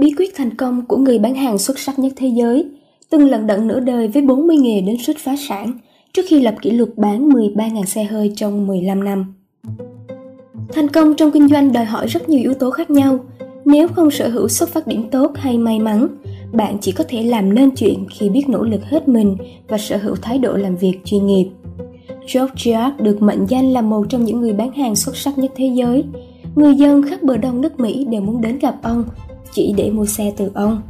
Bí quyết thành công của người bán hàng xuất sắc nhất thế giới, từng lận đận nửa đời với 40 nghề đến suýt phá sản trước khi lập kỷ lục bán 13.000 xe hơi trong 15 năm. Thành công trong kinh doanh đòi hỏi rất nhiều yếu tố khác nhau. Nếu không sở hữu xuất phát điểm tốt hay may mắn, bạn chỉ có thể làm nên chuyện khi biết nỗ lực hết mình và sở hữu thái độ làm việc chuyên nghiệp. George Jacques được mệnh danh là một trong những người bán hàng xuất sắc nhất thế giới. Người dân khắp bờ đông nước Mỹ đều muốn đến gặp ông chỉ để mua xe từ ông.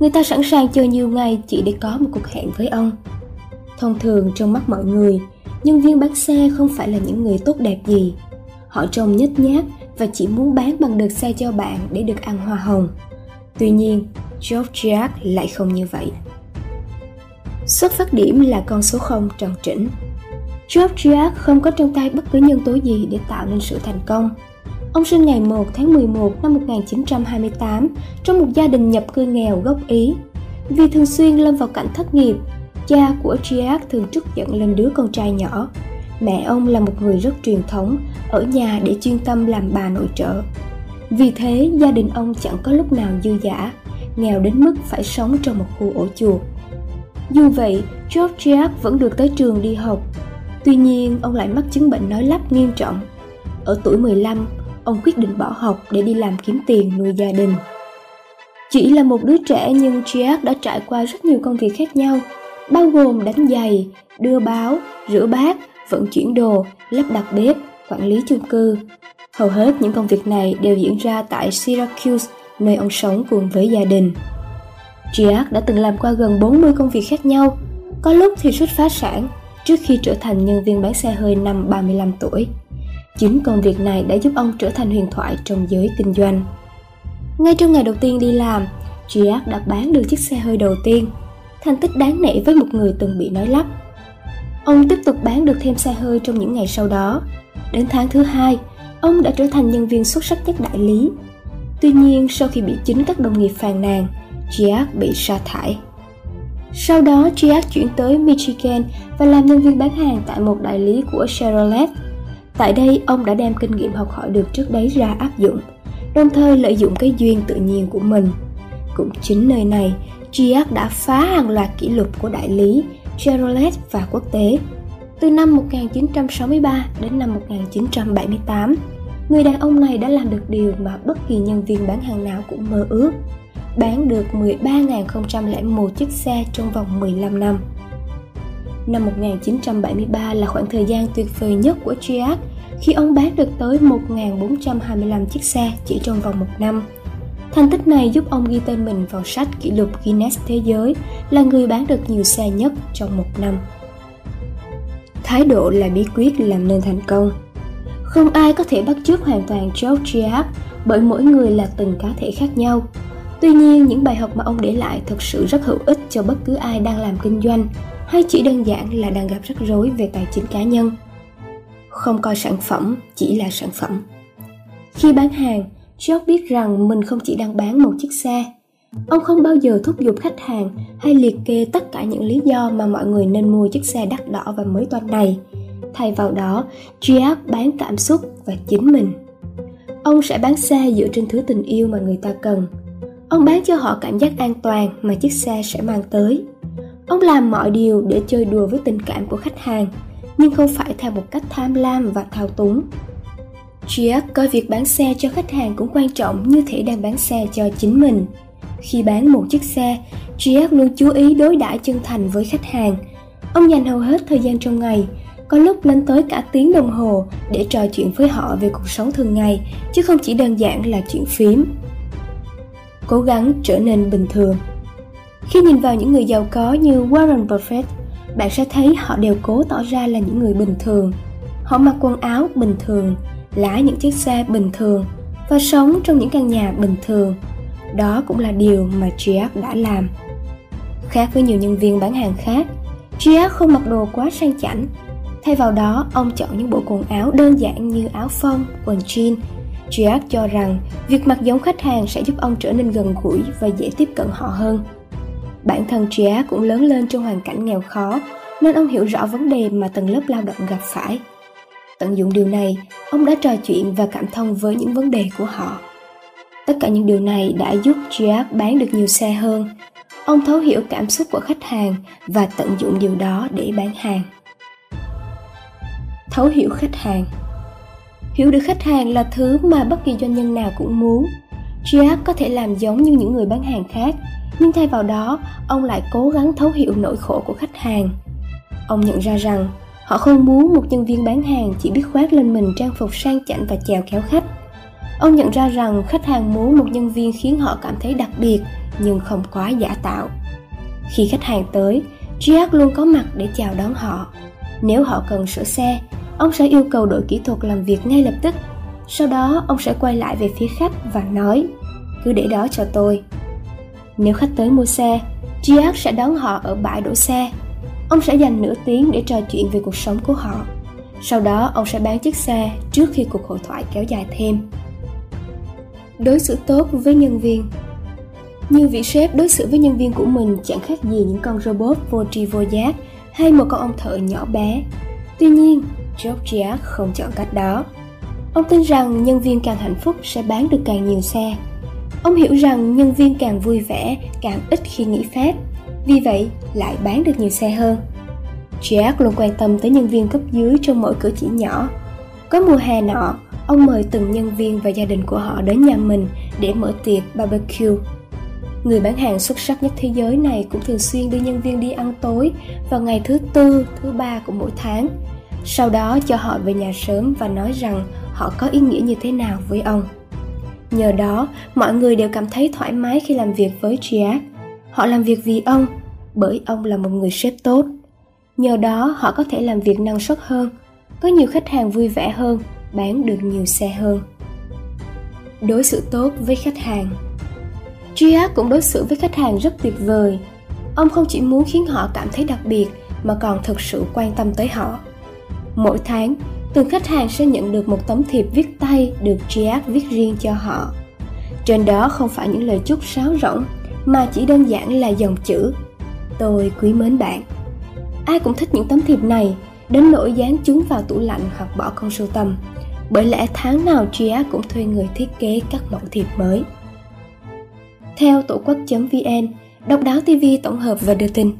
Người ta sẵn sàng chờ nhiều ngày chỉ để có một cuộc hẹn với ông. Thông thường trong mắt mọi người, nhân viên bán xe không phải là những người tốt đẹp gì. Họ trông nhếch nhác và chỉ muốn bán bằng được xe cho bạn để được ăn hoa hồng. Tuy nhiên, George Jack lại không như vậy. Xuất phát điểm là con số 0 tròn trĩnh. George Jack không có trong tay bất cứ nhân tố gì để tạo nên sự thành công. Ông sinh ngày 1 tháng 11 năm 1928 trong một gia đình nhập cư nghèo gốc Ý. Vì thường xuyên lâm vào cảnh thất nghiệp, cha của triac thường trút giận lên đứa con trai nhỏ. Mẹ ông là một người rất truyền thống, ở nhà để chuyên tâm làm bà nội trợ. Vì thế, gia đình ông chẳng có lúc nào dư giả, nghèo đến mức phải sống trong một khu ổ chuột. Dù vậy, George triac vẫn được tới trường đi học. Tuy nhiên, ông lại mắc chứng bệnh nói lắp nghiêm trọng. Ở tuổi 15, ông quyết định bỏ học để đi làm kiếm tiền nuôi gia đình. Chỉ là một đứa trẻ nhưng Triac đã trải qua rất nhiều công việc khác nhau, bao gồm đánh giày, đưa báo, rửa bát, vận chuyển đồ, lắp đặt bếp, quản lý chung cư. Hầu hết những công việc này đều diễn ra tại Syracuse, nơi ông sống cùng với gia đình. Triac đã từng làm qua gần 40 công việc khác nhau, có lúc thì xuất phá sản trước khi trở thành nhân viên bán xe hơi năm 35 tuổi. Chính công việc này đã giúp ông trở thành huyền thoại trong giới kinh doanh. Ngay trong ngày đầu tiên đi làm, Jack đã bán được chiếc xe hơi đầu tiên, thành tích đáng nể với một người từng bị nói lắp. Ông tiếp tục bán được thêm xe hơi trong những ngày sau đó. Đến tháng thứ hai, ông đã trở thành nhân viên xuất sắc nhất đại lý. Tuy nhiên, sau khi bị chính các đồng nghiệp phàn nàn, Jack bị sa thải. Sau đó, Jack chuyển tới Michigan và làm nhân viên bán hàng tại một đại lý của Chevrolet. Tại đây, ông đã đem kinh nghiệm học hỏi được trước đấy ra áp dụng, đồng thời lợi dụng cái duyên tự nhiên của mình. Cũng chính nơi này, Giac đã phá hàng loạt kỷ lục của đại lý Chevrolet và quốc tế. Từ năm 1963 đến năm 1978, người đàn ông này đã làm được điều mà bất kỳ nhân viên bán hàng nào cũng mơ ước. Bán được 13.001 chiếc xe trong vòng 15 năm. Năm 1973 là khoảng thời gian tuyệt vời nhất của Triad khi ông bán được tới 1.425 chiếc xe chỉ trong vòng một năm. Thành tích này giúp ông ghi tên mình vào sách kỷ lục Guinness Thế giới, là người bán được nhiều xe nhất trong một năm. Thái độ là bí quyết làm nên thành công. Không ai có thể bắt chước hoàn toàn George Triad bởi mỗi người là từng cá thể khác nhau. Tuy nhiên, những bài học mà ông để lại thực sự rất hữu ích cho bất cứ ai đang làm kinh doanh hay chỉ đơn giản là đang gặp rắc rối về tài chính cá nhân. Không coi sản phẩm chỉ là sản phẩm. Khi bán hàng, Job biết rằng mình không chỉ đang bán một chiếc xe. Ông không bao giờ thúc giục khách hàng hay liệt kê tất cả những lý do mà mọi người nên mua chiếc xe đắt đỏ và mới toanh này. Thay vào đó, Giac bán cảm xúc và chính mình. Ông sẽ bán xe dựa trên thứ tình yêu mà người ta cần. Ông bán cho họ cảm giác an toàn mà chiếc xe sẽ mang tới. Ông làm mọi điều để chơi đùa với tình cảm của khách hàng, nhưng không phải theo một cách tham lam và thao túng. Triac coi việc bán xe cho khách hàng cũng quan trọng như thể đang bán xe cho chính mình. Khi bán một chiếc xe, Triac luôn chú ý đối đãi chân thành với khách hàng. Ông dành hầu hết thời gian trong ngày, có lúc lên tới cả tiếng đồng hồ để trò chuyện với họ về cuộc sống thường ngày, chứ không chỉ đơn giản là chuyện phím. Cố gắng trở nên bình thường. Khi nhìn vào những người giàu có như Warren Buffett, bạn sẽ thấy họ đều cố tỏ ra là những người bình thường. Họ mặc quần áo bình thường, lái những chiếc xe bình thường và sống trong những căn nhà bình thường. Đó cũng là điều mà Jack đã làm. Khác với nhiều nhân viên bán hàng khác, Jack không mặc đồ quá sang chảnh. Thay vào đó, ông chọn những bộ quần áo đơn giản như áo phông, quần jean. Giac cho rằng việc mặc giống khách hàng sẽ giúp ông trở nên gần gũi và dễ tiếp cận họ hơn. Bản thân Giac cũng lớn lên trong hoàn cảnh nghèo khó, nên ông hiểu rõ vấn đề mà tầng lớp lao động gặp phải. Tận dụng điều này, ông đã trò chuyện và cảm thông với những vấn đề của họ. Tất cả những điều này đã giúp Jack bán được nhiều xe hơn. Ông thấu hiểu cảm xúc của khách hàng và tận dụng điều đó để bán hàng. Thấu hiểu khách hàng Hiểu được khách hàng là thứ mà bất kỳ doanh nhân nào cũng muốn. Jack có thể làm giống như những người bán hàng khác, nhưng thay vào đó, ông lại cố gắng thấu hiểu nỗi khổ của khách hàng. Ông nhận ra rằng họ không muốn một nhân viên bán hàng chỉ biết khoác lên mình trang phục sang chảnh và chèo kéo khách Ông nhận ra rằng khách hàng muốn một nhân viên khiến họ cảm thấy đặc biệt nhưng không quá giả tạo. Khi khách hàng tới, Jack luôn có mặt để chào đón họ. Nếu họ cần sửa xe, ông sẽ yêu cầu đội kỹ thuật làm việc ngay lập tức. Sau đó, ông sẽ quay lại về phía khách và nói, cứ để đó cho tôi. Nếu khách tới mua xe, Jack sẽ đón họ ở bãi đổ xe. Ông sẽ dành nửa tiếng để trò chuyện về cuộc sống của họ. Sau đó, ông sẽ bán chiếc xe trước khi cuộc hội thoại kéo dài thêm đối xử tốt với nhân viên nhiều vị sếp đối xử với nhân viên của mình chẳng khác gì những con robot vô tri vô giác hay một con ông thợ nhỏ bé tuy nhiên georgia không chọn cách đó ông tin rằng nhân viên càng hạnh phúc sẽ bán được càng nhiều xe ông hiểu rằng nhân viên càng vui vẻ càng ít khi nghỉ phép vì vậy lại bán được nhiều xe hơn Jack luôn quan tâm tới nhân viên cấp dưới trong mỗi cử chỉ nhỏ. Có mùa hè nọ, ông mời từng nhân viên và gia đình của họ đến nhà mình để mở tiệc barbecue. Người bán hàng xuất sắc nhất thế giới này cũng thường xuyên đưa nhân viên đi ăn tối vào ngày thứ tư, thứ ba của mỗi tháng. Sau đó cho họ về nhà sớm và nói rằng họ có ý nghĩa như thế nào với ông. Nhờ đó, mọi người đều cảm thấy thoải mái khi làm việc với Triac. Họ làm việc vì ông, bởi ông là một người sếp tốt. Nhờ đó, họ có thể làm việc năng suất hơn, có nhiều khách hàng vui vẻ hơn bán được nhiều xe hơn đối xử tốt với khách hàng Triac cũng đối xử với khách hàng rất tuyệt vời ông không chỉ muốn khiến họ cảm thấy đặc biệt mà còn thực sự quan tâm tới họ mỗi tháng từng khách hàng sẽ nhận được một tấm thiệp viết tay được Gia viết riêng cho họ trên đó không phải những lời chúc sáo rỗng mà chỉ đơn giản là dòng chữ tôi quý mến bạn ai cũng thích những tấm thiệp này đến nỗi dán chúng vào tủ lạnh hoặc bỏ con sưu tầm bởi lẽ tháng nào Gia cũng thuê người thiết kế các mẫu thiệp mới. Theo tổ quốc.vn, Độc đáo TV tổng hợp và đưa tin.